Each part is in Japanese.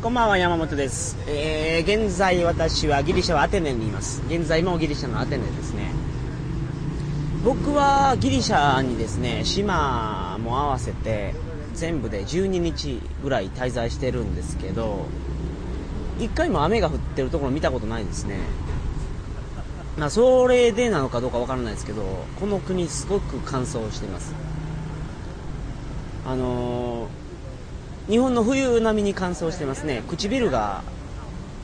こんばんは、山本です。えー、現在私はギリシャはアテネにいます。現在もギリシャのアテネですね。僕はギリシャにですね、島も合わせて全部で12日ぐらい滞在してるんですけど、一回も雨が降ってるところ見たことないですね。まあ、それでなのかどうかわからないですけど、この国すごく乾燥してます。あのー日本の冬並みに乾燥してますね。唇が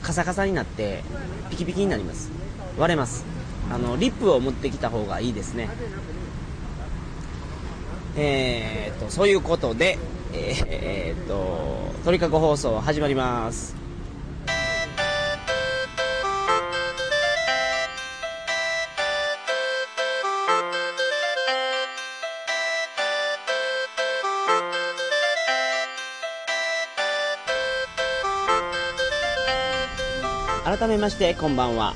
カサカサになってピキピキになります。割れます。あのリップを持ってきた方がいいですね。えー、っとそういうことでえー、っと鳥かご放送始まります。改めましてこんばんは。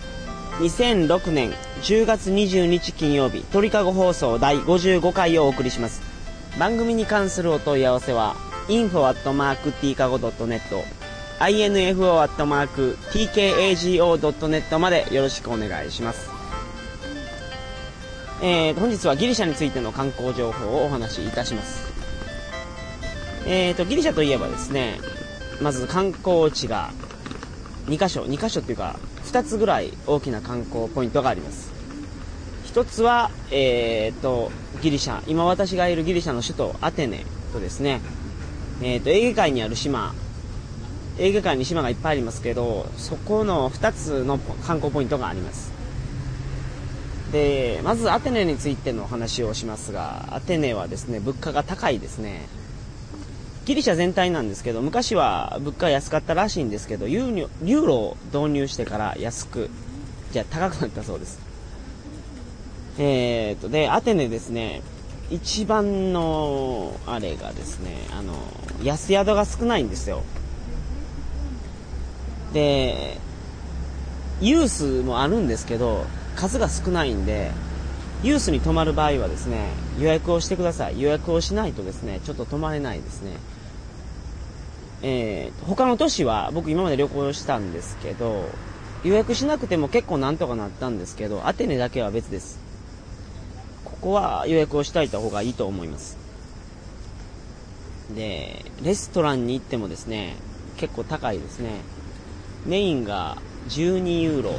2006年10月20日金曜日鳥かご放送第55回をお送りします。番組に関するお問い合わせは info.tkago.net info.tkago.net までよろしくお願いします。えー、本日はギリシャについての観光情報をお話しいたします。えーとギリシャといえばですねまず観光地が2箇所、2箇所っていうか、2つぐらい大きな観光ポイントがあります。1つは、えー、と、ギリシャ、今私がいるギリシャの首都アテネとですね、えー、と、エーゲ海にある島、エーゲ海に島がいっぱいありますけど、そこの2つの観光ポイントがあります。で、まずアテネについてのお話をしますが、アテネはですね、物価が高いですね。ギリシャ全体なんですけど、昔は物価安かったらしいんですけど、ユーユーロを導入してから安く、じゃあ高くなったそうです。えーと、で、アテネですね、一番の、あれがですね、あの、安宿が少ないんですよ。で、ユースもあるんですけど、数が少ないんで、ユースに泊まる場合はですね、予約をしてください。予約をしないとですね、ちょっと泊まれないですね。えー、他の都市は僕今まで旅行したんですけど、予約しなくても結構なんとかなったんですけど、アテネだけは別です。ここは予約をしておいた方がいいと思います。で、レストランに行ってもですね、結構高いですね。メインが12ユーロ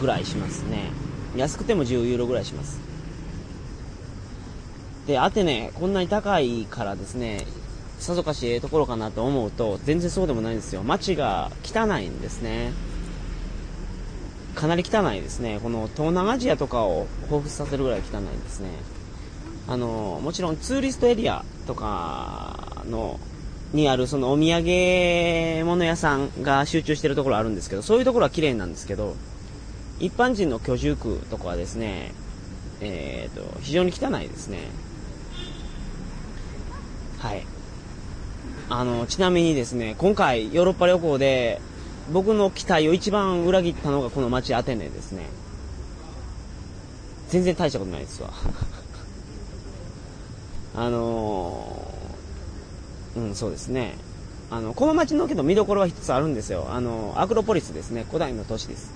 ぐらいしますね。安くても10ユーロぐらいします。で、アテネ、こんなに高いからですね、さぞかしええところかなと思うと、全然そうでもないんですよ。街が汚いんですね。かなり汚いですね。この東南アジアとかを彷彿させるぐらい汚いんですね。あの、もちろんツーリストエリアとかの、にあるそのお土産物屋さんが集中してるところあるんですけど、そういうところは綺麗なんですけど、一般人の居住区とかはですね、えー、と、非常に汚いですね。はい。あの、ちなみにですね、今回ヨーロッパ旅行で僕の期待を一番裏切ったのがこの街アテネですね。全然大したことないですわ。あのー、うん、そうですね。あの、この街のけど見どころは一つあるんですよ。あの、アクロポリスですね。古代の都市です。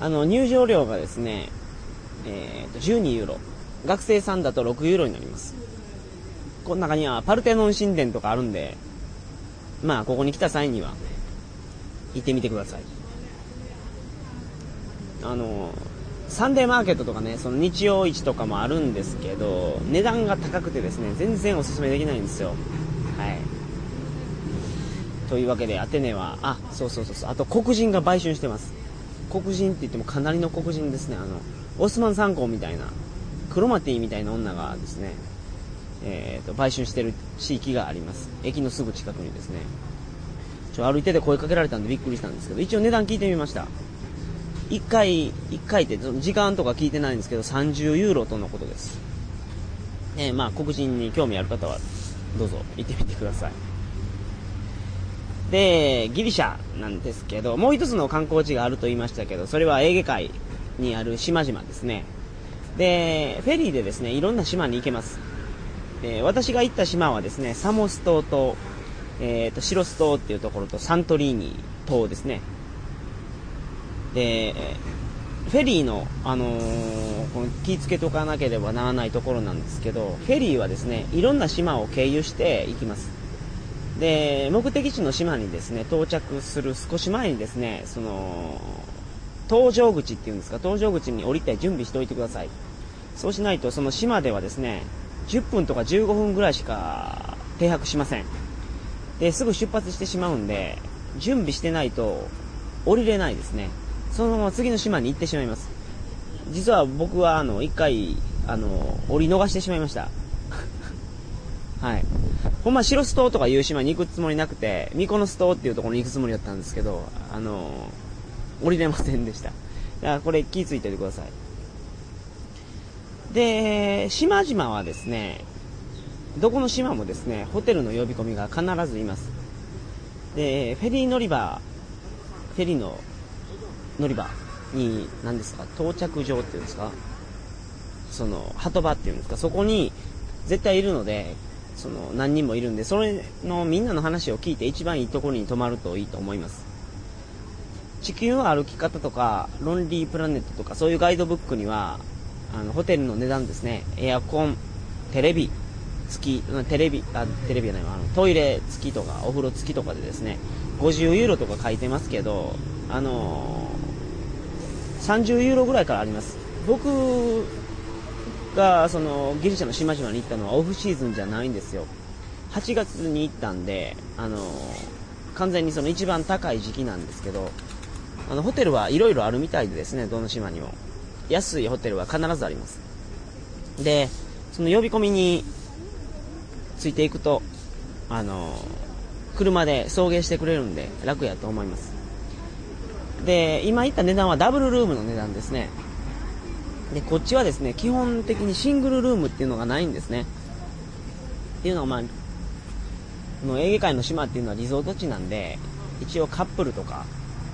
あの、入場料がですね、えー、と、12ユーロ。学生さんだと6ユーロになります。この中にはパルテノン神殿とかあるんで、まあ、ここに来た際には、行ってみてください。あの、サンデーマーケットとかね、その日曜市とかもあるんですけど、値段が高くてですね、全然おすすめできないんですよ。はい。というわけで、アテネは、あ、そうそうそうそう、あと黒人が売春してます。黒人って言ってもかなりの黒人ですね。あの、オスマン三皇みたいな、クロマティみたいな女がですね、えーと、売春してる地域があります。駅のすぐ近くにですね。ちょ、歩いてて声かけられたんでびっくりしたんですけど、一応値段聞いてみました。一回、一回って、時間とか聞いてないんですけど、30ユーロとのことです。えー、まあ、黒人に興味ある方は、どうぞ行ってみてください。で、ギリシャなんですけど、もう一つの観光地があると言いましたけど、それはエーゲ海にある島々ですね。で、フェリーでですね、いろんな島に行けます。えー、私が行った島はですね、サモス島と、えっ、と、シロス島っていうところとサントリーニ島ですね。で、フェリーの、あのー、この気ぃつけとかなければならないところなんですけど、フェリーはですね、いろんな島を経由して行きます。で、目的地の島にですね、到着する少し前にですね、その、搭乗口っていうんですか、搭乗口に降りて準備しておいてください。そうしないと、その島ではですね、10分とか15分ぐらいしか停泊しません。で、すぐ出発してしまうんで、準備してないと降りれないですね。そのまま次の島に行ってしまいます。実は僕は、あの、一回、あの、降り逃してしまいました。はい。ほんま、白ス島とかいう島に行くつもりなくて、ミコノス島っていうところに行くつもりだったんですけど、あの、降りれませんでした。だからこれ気ぃついておいてください。で、島々はですね、どこの島もですね、ホテルの呼び込みが必ずいます。で、フェリー乗り場、フェリーの乗り場に、何ですか、到着場っていうんですか、その、鳩場っていうんですか、そこに絶対いるので、その、何人もいるんで、それのみんなの話を聞いて一番いいところに泊まるといいと思います。地球の歩き方とか、ロンリープラネットとか、そういうガイドブックには、あの、ホテルの値段ですね、エアコン、テレビ、付き、テレビ、あ、テレビじゃない、あの、トイレ付きとか、お風呂付きとかでですね、50ユーロとか書いてますけど、あのー、30ユーロぐらいからあります。僕が、その、ギリシャの島々に行ったのはオフシーズンじゃないんですよ。8月に行ったんで、あのー、完全にその一番高い時期なんですけど、あの、ホテルはいろいろあるみたいでですね、どの島にも。安いホテルは必ずあります。で、その呼び込みについていくと、あの車で送迎してくれるんで楽やと思います。で、今言った値段はダブルルームの値段ですね。で、こっちはですね、基本的にシングルルームっていうのがないんですね。っていうのはまあ、このエーゲ海の島っていうのはリゾート地なんで、一応カップルとか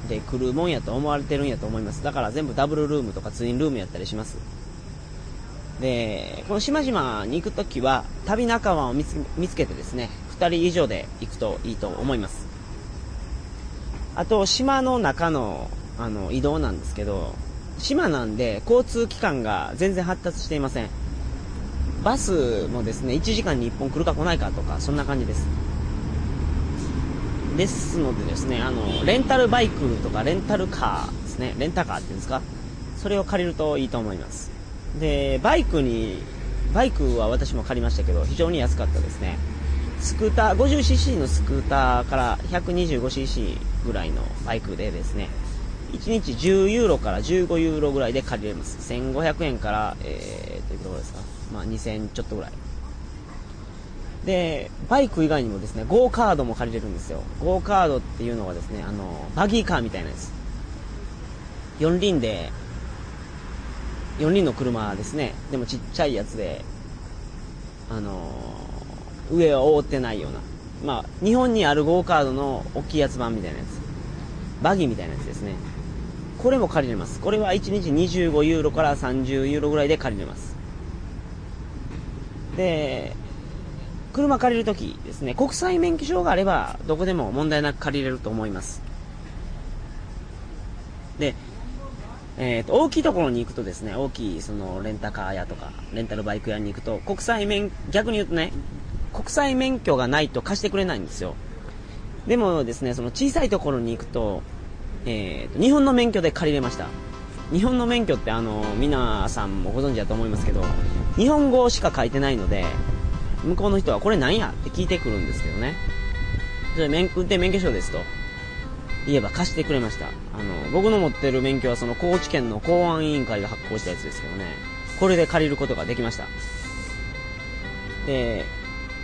で来るもんやと思われてるんやと思います。だから全部ダブルルームとかツインルームやったりします。で、この島々に行くときは、旅仲間を見つ見つけてですね、2人以上で行くといいと思います。あと、島の中の、あの、移動なんですけど、島なんで、交通機関が全然発達していません。バスもですね、1時間に1本来るか来ないかとか、そんな感じです。ですのでですね、あの、レンタルバイクとかレンタルカーですね、レンタカーっていうんですか、それを借りるといいと思います。で、バイクに、バイクは私も借りましたけど、非常に安かったですね。スクーター、50cc のスクーターから 125cc ぐらいのバイクでですね、1日10ユーロから15ユーロぐらいで借りれます。1500円から、えーと、いくらですか？まあ2000ちょっとぐらい。で、バイク以外にもですね、ゴーカードも借りれるんですよ。ゴーカードっていうのはですね、あの、バギーカーみたいなやつ。4輪で4輪の車ですね。でもちっちゃいやつで、あの、上は覆ってないような。まあ、日本にあるゴーカードの大きいやつ版みたいなやつ。バギーみたいなやつですね。これも借りれます。これは1日25ユーロから30ユーロぐらいで借りれます。で、車借りるときですね、国際免許証があれば、どこでも問題なく借りれると思います。で、えっ、ー、と、大きいところに行くとですね、大きい、その、レンタカー屋とか、レンタルバイク屋に行くと、国際免、逆に言うとね、国際免許がないと貸してくれないんですよ。でもですね、その小さいところに行くと、えっ、ー、と、日本の免許で借りれました。日本の免許ってあの、皆さんもご存知だと思いますけど、日本語しか書いてないので、向こうの人はこれ何やって聞いてくるんですけどね。それ運転免許証ですと。言えば貸してくれました。あの、僕の持ってる免許はその高知県の公安委員会が発行したやつですけどね、これで借りることができました。で、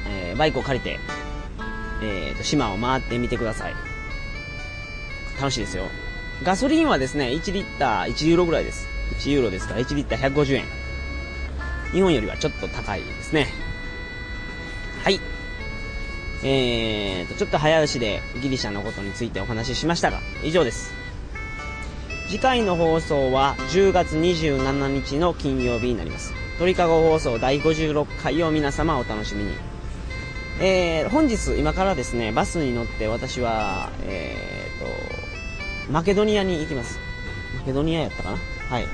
えー、バイクを借りて、えーと、島を回ってみてください。楽しいですよ。ガソリンはですね、1リッター1ユーロぐらいです。1ユーロですから1リッター150円。日本よりはちょっと高いですね。はい。えーと、ちょっと早押しでギリシャのことについてお話ししましたが、以上です。次回の放送は10月27日の金曜日になります。鳥かご放送第56回を皆様お楽しみに。えー、本日、今からですね、バスに乗って私は、えーと、マケドニアに行きます。マケドニアやったかな？はい。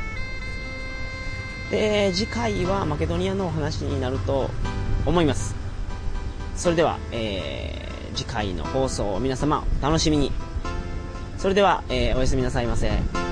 で、次回はマケドニアのお話になると思います。それでは、えー、次回の放送を皆様お楽しみに。それでは、えー、おやすみなさいませ。